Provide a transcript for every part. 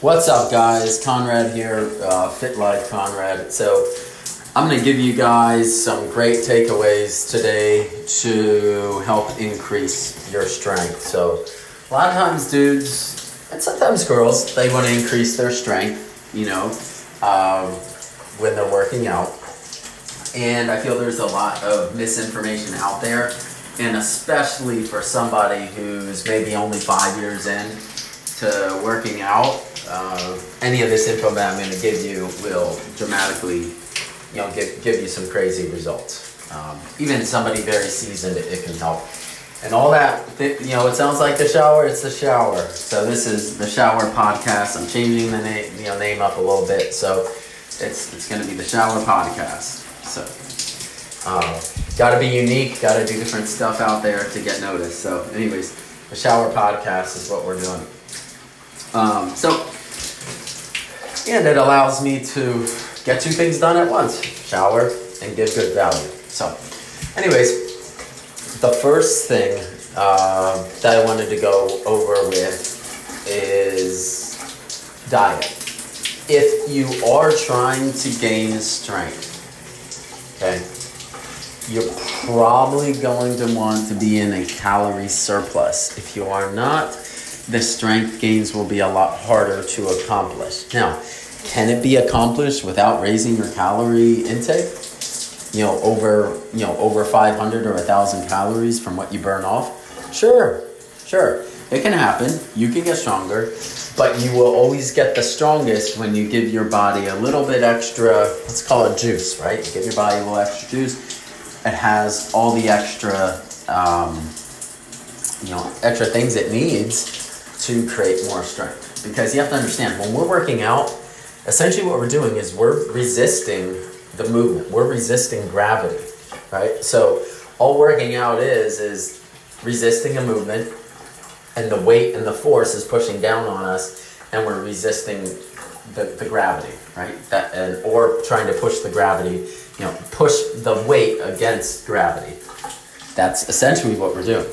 What's up, guys? Conrad here, uh, Fit Life Conrad. So, I'm going to give you guys some great takeaways today to help increase your strength. So, a lot of times, dudes and sometimes girls, they want to increase their strength, you know, um, when they're working out. And I feel there's a lot of misinformation out there, and especially for somebody who's maybe only five years in to working out uh, any of this info that I'm going to give you will dramatically, you know, give, give you some crazy results. Um, even somebody very seasoned, it, it, can help. And all that, you know, it sounds like the shower. It's the shower. So this is the shower podcast. I'm changing the name, you know, name up a little bit. So it's it's going to be the shower podcast. So. Uh, got to be unique, got to do different stuff out there to get noticed. So, anyways, the shower podcast is what we're doing. Um, so, and it allows me to get two things done at once shower and give good value. So, anyways, the first thing uh, that I wanted to go over with is diet. If you are trying to gain strength, okay, you're probably going to want to be in a calorie surplus. If you are not, the strength gains will be a lot harder to accomplish. Now, can it be accomplished without raising your calorie intake? You know, over you know over 500 or 1,000 calories from what you burn off. Sure, sure, it can happen. You can get stronger, but you will always get the strongest when you give your body a little bit extra. Let's call it juice, right? You give your body a little extra juice. It has all the extra, um, you know, extra things it needs to create more strength. Because you have to understand, when we're working out, essentially what we're doing is we're resisting the movement. We're resisting gravity, right? So all working out is is resisting a movement and the weight and the force is pushing down on us and we're resisting the, the gravity, right? That and or trying to push the gravity, you know, push the weight against gravity. That's essentially what we're doing.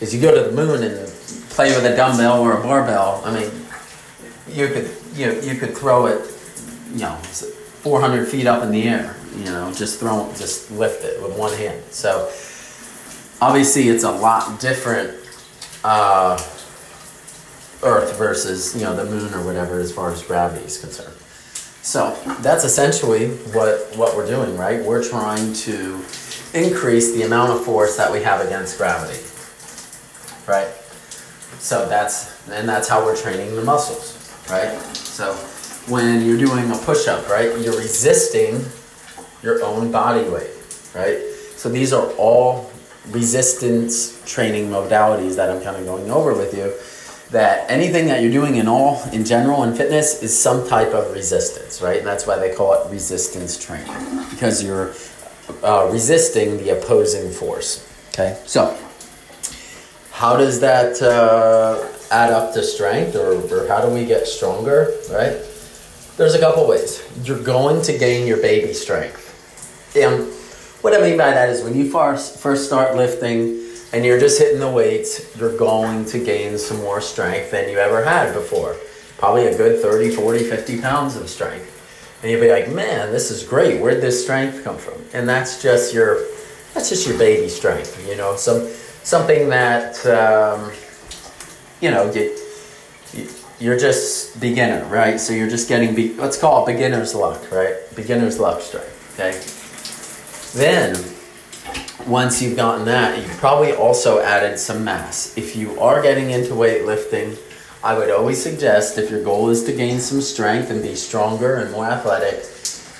Is you go to the moon and play with a dumbbell or a barbell, I mean, you could you know, you could throw it, you know, 400 feet up in the air. You know, just throw just lift it with one hand. So obviously, it's a lot different. Uh, Earth versus you know the moon or whatever as far as gravity is concerned. So that's essentially what what we're doing, right? We're trying to increase the amount of force that we have against gravity, right? So that's and that's how we're training the muscles, right? So when you're doing a push-up, right, you're resisting your own body weight, right? So these are all resistance training modalities that I'm kind of going over with you. That anything that you're doing in all, in general, in fitness is some type of resistance, right? And that's why they call it resistance training because you're uh, resisting the opposing force. Okay, so how does that uh, add up to strength or, or how do we get stronger, right? There's a couple ways. You're going to gain your baby strength. And what I mean by that is when you first, first start lifting and you're just hitting the weights, you're going to gain some more strength than you ever had before. Probably a good 30, 40, 50 pounds of strength. And you'll be like, man, this is great. Where'd this strength come from? And that's just your that's just your baby strength, you know. Some something that um, you know you, you're just beginner, right? So you're just getting be- let's call it beginner's luck, right? Beginner's luck strength. Okay. Then once you've gotten that, you've probably also added some mass. If you are getting into weightlifting, I would always suggest if your goal is to gain some strength and be stronger and more athletic,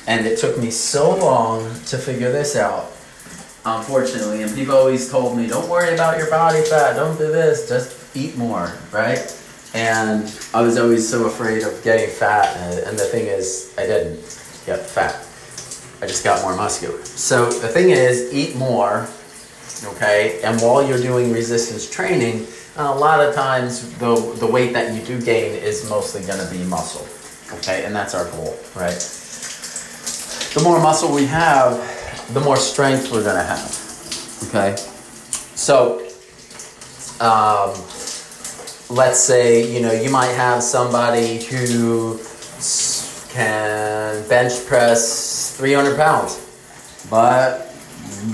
and it took me so long to figure this out, unfortunately. And people always told me, don't worry about your body fat, don't do this, just eat more, right? And I was always so afraid of getting fat, and the thing is, I didn't get fat. I just got more muscular. So the thing is, eat more, okay? And while you're doing resistance training, a lot of times the, the weight that you do gain is mostly going to be muscle, okay? And that's our goal, right? The more muscle we have, the more strength we're going to have. Okay? So, um, let's say, you know, you might have somebody who can bench press 300 pounds, but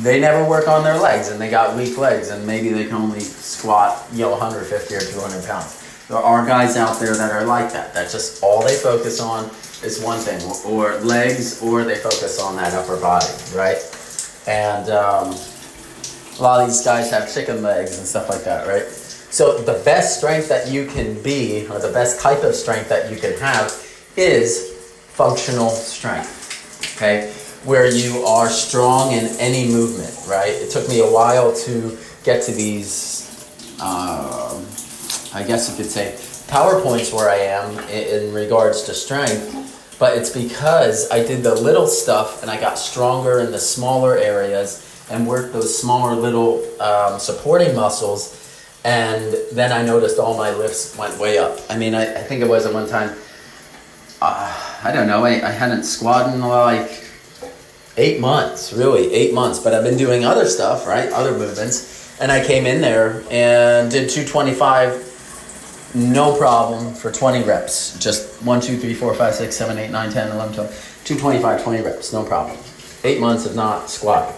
they never work on their legs and they got weak legs and maybe they can only squat, you know, 150 or 200 pounds. There are guys out there that are like that. That's just all they focus on is one thing, or legs, or they focus on that upper body, right? And um, a lot of these guys have chicken legs and stuff like that, right? So the best strength that you can be, or the best type of strength that you can have, is functional strength. Okay, where you are strong in any movement, right? It took me a while to get to these. Um, I guess you could say PowerPoints where I am in, regards to strength, but it's because I did the little stuff and I got stronger in the smaller areas and worked those smaller little um, supporting muscles. And then I noticed all my lifts went way up. I mean, I, I think it was at one time, uh, I don't know, I, I hadn't squatted in like eight months, really, eight months. But I've been doing other stuff, right? Other movements. And I came in there and did 225 no problem for 20 reps. Just 1, 2, 3, 4, 5, 6, 7, 8, 9, 10, 11, 12, 225, 20 reps, no problem. Eight months of not squatting.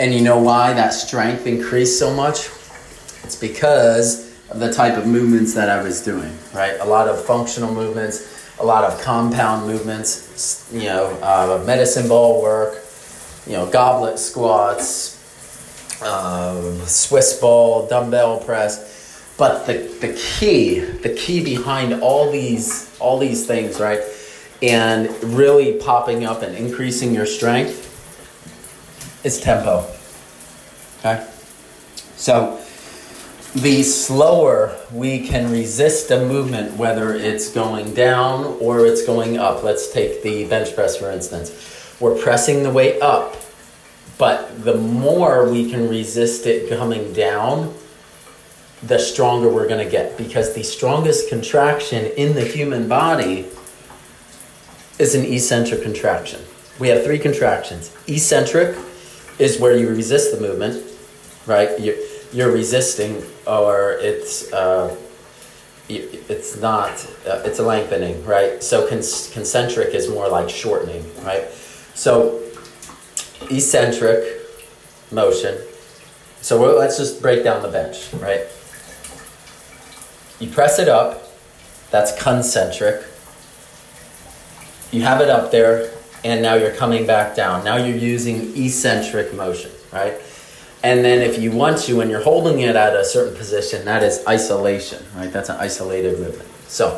And you know why that strength increased so much? It's because of the type of movements that I was doing, right? A lot of functional movements, a lot of compound movements, you know, uh, medicine ball work, you know, goblet squats, uh, Swiss ball, dumbbell press. But the, the key, the key behind all these all these things, right? And really popping up and increasing your strength is tempo. Okay? So the slower we can resist a movement, whether it's going down or it's going up. Let's take the bench press for instance. We're pressing the weight up, but the more we can resist it coming down, the stronger we're going to get because the strongest contraction in the human body is an eccentric contraction. We have three contractions. Eccentric is where you resist the movement, right? You're, you're resisting, or it's uh, it's not. Uh, it's a lengthening, right? So con- concentric is more like shortening, right? So eccentric motion. So let's just break down the bench, right? You press it up, that's concentric. You have it up there, and now you're coming back down. Now you're using eccentric motion, right? And then if you want to, when you're holding it at a certain position, that is isolation, right? That's an isolated movement. So,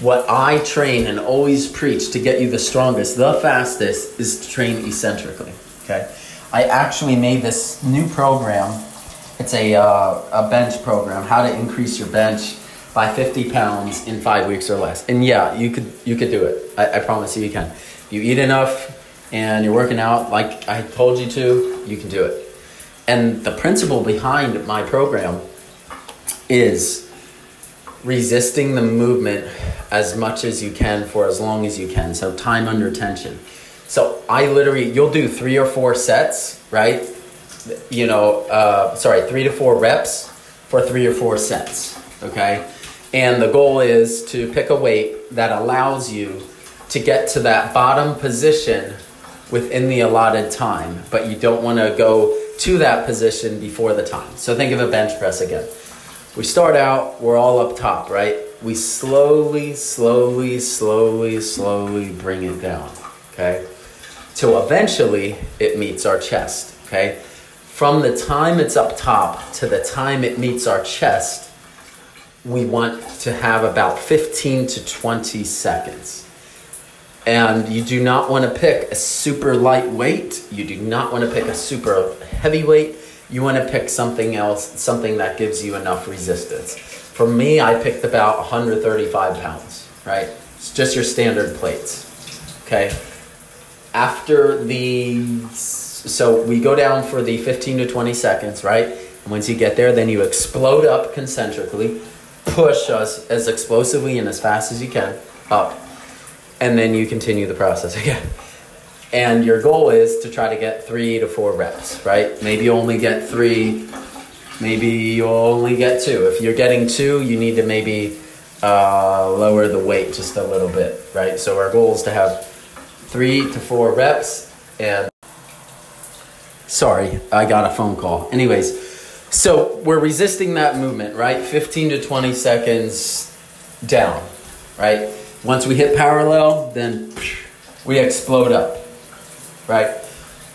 what I train and always preach to get you the strongest, the fastest, is to train eccentrically, okay? I actually made this new program. It's a, uh, a bench program, how to increase your bench by 50 pounds in five weeks or less. And yeah, you could you could do it. I, I promise you, you can. You eat enough and you're working out like I told you to, you can do it. And the principle behind my program is resisting the movement as much as you can for as long as you can. So time under tension. So I literally, you'll do three or four sets, right? You know, uh, sorry, three to four reps for three or four sets, okay? And the goal is to pick a weight that allows you to get to that bottom position within the allotted time, but you don't want to go to that position before the time. So think of a bench press again. We start out, we're all up top, right? We slowly, slowly, slowly, slowly bring it down, okay? Till eventually it meets our chest, okay? From the time it's up top to the time it meets our chest, we want to have about 15 to 20 seconds. And you do not want to pick a super lightweight. You do not want to pick a super heavy weight. You want to pick something else, something that gives you enough resistance. For me, I picked about 135 pounds, right? It's just your standard plates. Okay. After the, so we go down for the 15 to 20 seconds, right? And once you get there, then you explode up concentrically, push us as explosively and as fast as you can up and then you continue the process again. And your goal is to try to get three to four reps, right? Maybe you only get three maybe you'll only get two. If you're getting two, you need to maybe uh, lower the weight just a little bit, right? So our goal is to have three to four reps and sorry, I got a phone call. Anyways, so we're resisting that movement, right? 15 to 20 seconds down, right? Once we hit parallel, then we explode up, right?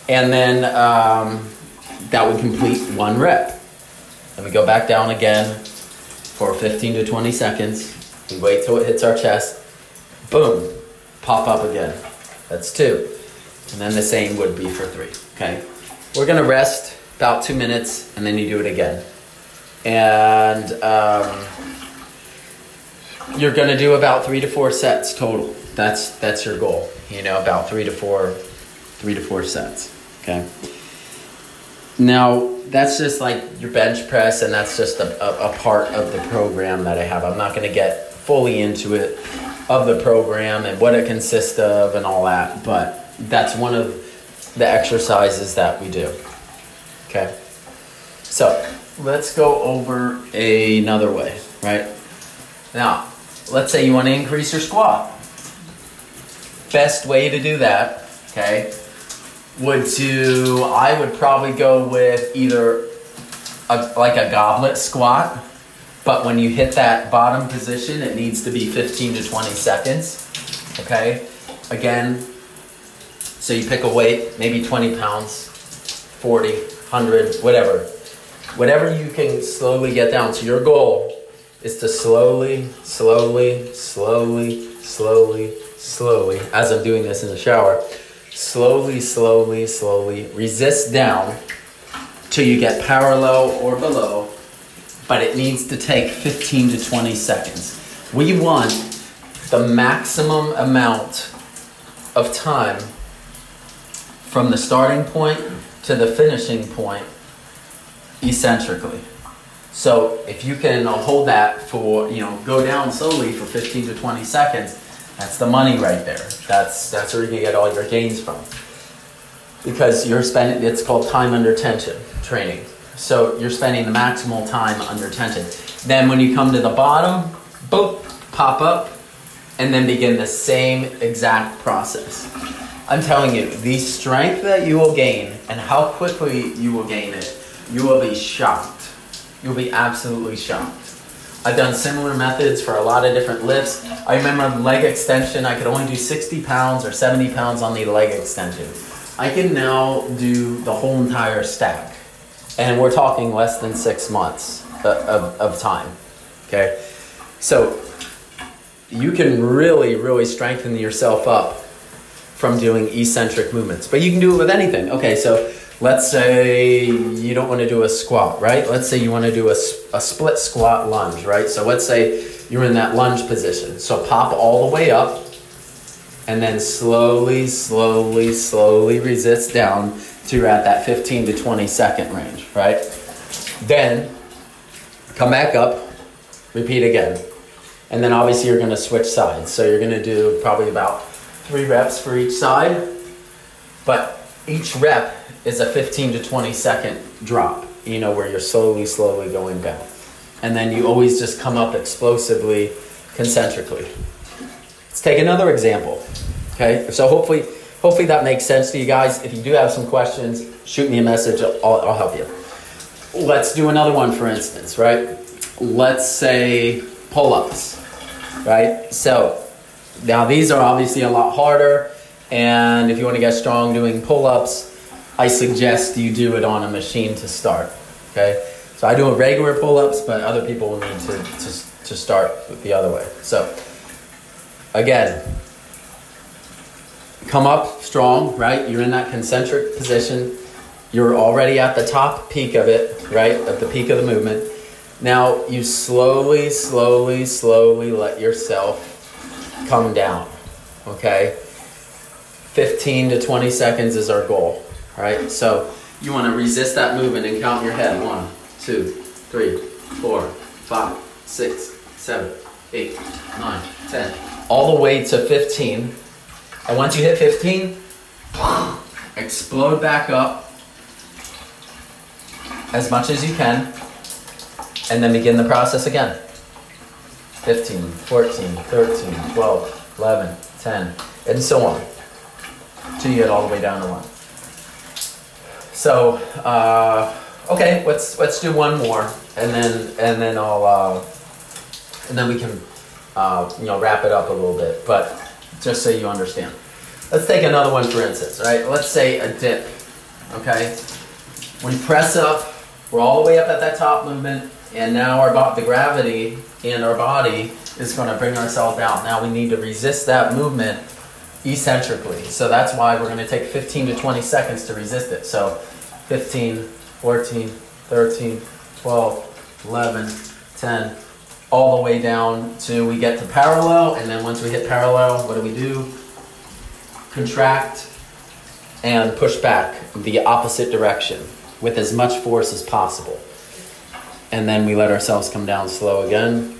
And then um, that would complete one rep. Then we go back down again for 15 to 20 seconds. We wait till it hits our chest. Boom, pop up again. That's two. And then the same would be for three, okay? We're gonna rest about two minutes and then you do it again. And um, you're gonna do about three to four sets total. That's that's your goal. You know, about three to four, three to four sets. Okay. Now that's just like your bench press, and that's just a, a, a part of the program that I have. I'm not gonna get fully into it of the program and what it consists of and all that, but that's one of the exercises that we do. Okay. So let's go over another way, right? Now, let's say you want to increase your squat. Best way to do that, okay, would to, I would probably go with either a, like a goblet squat, but when you hit that bottom position, it needs to be 15 to 20 seconds, okay? Again, so you pick a weight, maybe 20 pounds, 40, 100, whatever. Whatever you can slowly get down. So your goal is to slowly, slowly, slowly, slowly, slowly, as I'm doing this in the shower, slowly, slowly, slowly resist down till you get parallel or below, but it needs to take 15 to 20 seconds. We want the maximum amount of time from the starting point to the finishing point eccentrically. So if you can uh, hold that for, you know, go down slowly for 15 to 20 seconds, that's the money right there. That's, that's where you can get all your gains from. Because you're spending, it's called time under tension training. So you're spending the maximal time under tension. Then when you come to the bottom, boop, pop up, and then begin the same exact process. I'm telling you, the strength that you will gain and how quickly you will gain it, you will be shocked. You'll be absolutely shocked. I've done similar methods for a lot of different lifts. I remember leg extension, I could only do 60 pounds or 70 pounds on the leg extension. I can now do the whole entire stack. And we're talking less than six months uh, of, of time. Okay? So you can really, really strengthen yourself up from doing eccentric movements. But you can do it with anything. Okay, so let's say you don't want to do a squat, right? Let's say you want to do a, a split squat lunge, right? So let's say you're in that lunge position. So pop all the way up and then slowly, slowly, slowly resist down to at that 15 to 20 second range, right? Then come back up, repeat again. And then obviously you're gonna switch sides. So you're gonna do probably about three reps for each side, but each rep is a 15 to 20 second drop, you know, where you're slowly, slowly going down. And then you always just come up explosively, concentrically. Let's take another example. Okay, so hopefully, hopefully that makes sense to you guys. If you do have some questions, shoot me a message. I'll, I'll help you. Let's do another one, for instance, right? Let's say pull-ups, right? So now these are obviously a lot harder, and if you want to get strong doing pull-ups, I suggest you do it on a machine to start. Okay, so I do a regular pull-ups, but other people will need to, to, to start the other way. So again, come up strong, right? You're in that concentric position. You're already at the top peak of it, right? At the peak of the movement. Now you slowly, slowly, slowly let yourself come down. Okay? 15 to 20 seconds is our goal. All right? So you want to resist that movement and count your head. One, two, three, four, five, six, seven, eight, nine, ten. All the way to 15. And once you hit 15, explode back up as much as you can. And then begin the process again. 15, 14, 13, 12, 11, 10, and so on. Till you get all the way down to one. So, uh, okay, let's let's do one more, and then and then I'll uh, and then we can uh, you know wrap it up a little bit. But just so you understand, let's take another one for instance. Right? Let's say a dip. Okay, we press up. We're all the way up at that top movement, and now our bo- the gravity in our body is going to bring ourselves down. Now we need to resist that movement eccentrically. So that's why we're going to take 15 to 20 seconds to resist it. So 15, 14, 13, 12, 11, 10, all the way down to we get to parallel. And then once we hit parallel, what do we do? Contract and push back the opposite direction with as much force as possible. And then we let ourselves come down slow again.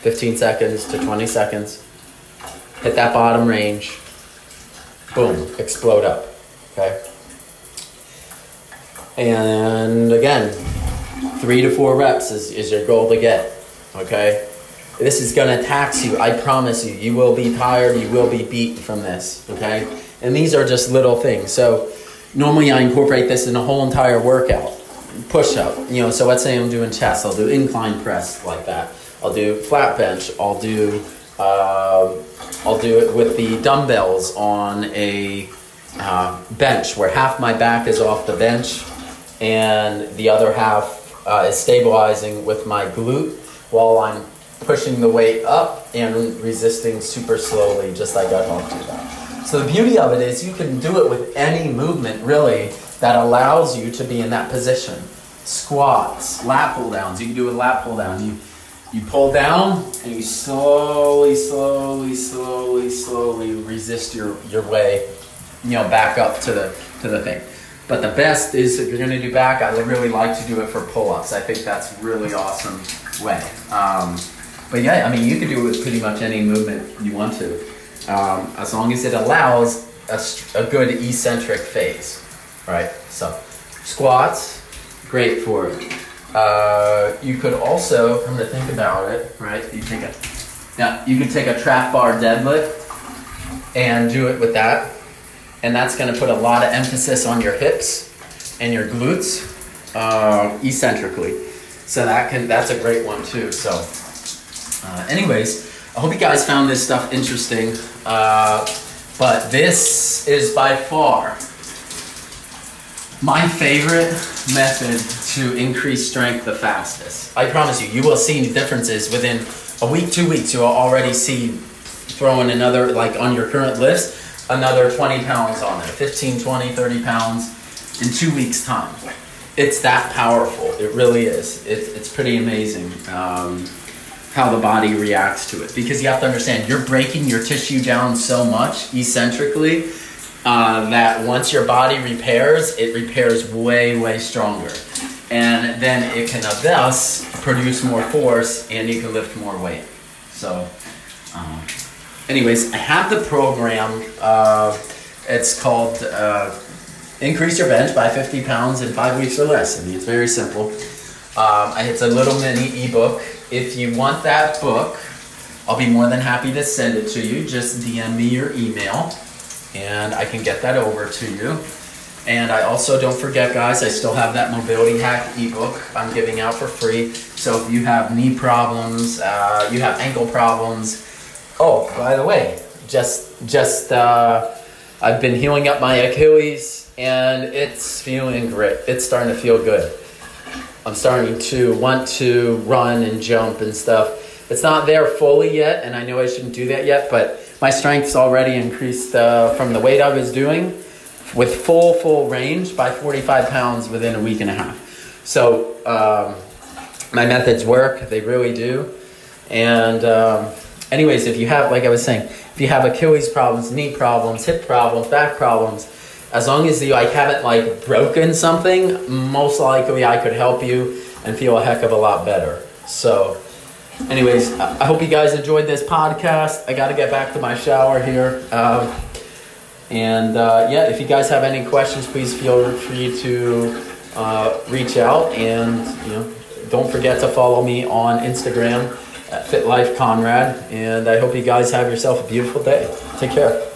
15 seconds to 20 seconds. Hit that bottom range. Boom, explode up. Okay? And again, three to four reps is, is your goal to get. Okay? This is gonna tax you, I promise you. You will be tired, you will be beat from this. Okay? And these are just little things. So normally I incorporate this in a whole entire workout. Push up. You know, so let's say I'm doing chest, I'll do incline press like that. I'll do flat bench. I'll do uh, I'll do it with the dumbbells on a uh, bench where half my back is off the bench and the other half uh, is stabilizing with my glute while I'm pushing the weight up and resisting super slowly, just like I to you about. So the beauty of it is you can do it with any movement really that allows you to be in that position. Squats, lat pull downs. You can do a lat pull down. You you pull down and you slowly, slowly, slowly, slowly resist your, your way, you know, back up to the to the thing. But the best is if you're going to do back, I really like to do it for pull-ups. I think that's really awesome way. Um, but yeah, I mean, you can do it with pretty much any movement you want to, um, as long as it allows a, a good eccentric phase, right? So, squats, great for. Uh, you could also, come to think about it, right? You take a now you could take a trap bar deadlift and do it with that, and that's going to put a lot of emphasis on your hips and your glutes uh, eccentrically. So that can that's a great one too. So, uh, anyways, I hope you guys found this stuff interesting. Uh, but this is by far my favorite method to increase strength the fastest. I promise you, you will see differences within a week, two weeks. You'll already see throwing another, like on your current list, another 20 pounds on there 15, 20, 30 pounds in two weeks' time. It's that powerful. It really is. It, it's pretty amazing um, how the body reacts to it. Because you have to understand, you're breaking your tissue down so much eccentrically uh, that once your body repairs, it repairs way, way stronger. And then it can thus produce more force and you can lift more weight. So, um, anyways, I have the program. Uh, it's called uh, Increase Your Bench by 50 Pounds in Five Weeks or Less. I mean, it's very simple. Um, it's a little mini ebook. If you want that book, I'll be more than happy to send it to you. Just DM me your email and I can get that over to you. And I also don't forget, guys, I still have that mobility hack ebook I'm giving out for free. So if you have knee problems, uh, you have ankle problems. Oh, by the way, just just uh, I've been healing up my Achilles, and it's feeling great. It's starting to feel good. I'm starting to want to run and jump and stuff. It's not there fully yet, and I know I shouldn't do that yet, but my strength's already increased uh, from the weight I was doing with full, full range by 45 pounds within a week and a half. So um, my methods work, they really do. And um, anyways, if you have, like I was saying, if you have Achilles problems, knee problems, hip problems, back problems, as long as you like haven't like broken something, most likely I could help you and feel a heck of a lot better. So anyways, I hope you guys enjoyed this podcast. I got to get back to my shower here. Um, and uh, yeah, if you guys have any questions, please feel free to uh, reach out and you know don't forget to follow me on Instagram at Fit Life Conrad. And I hope you guys have yourself a beautiful day. Take care.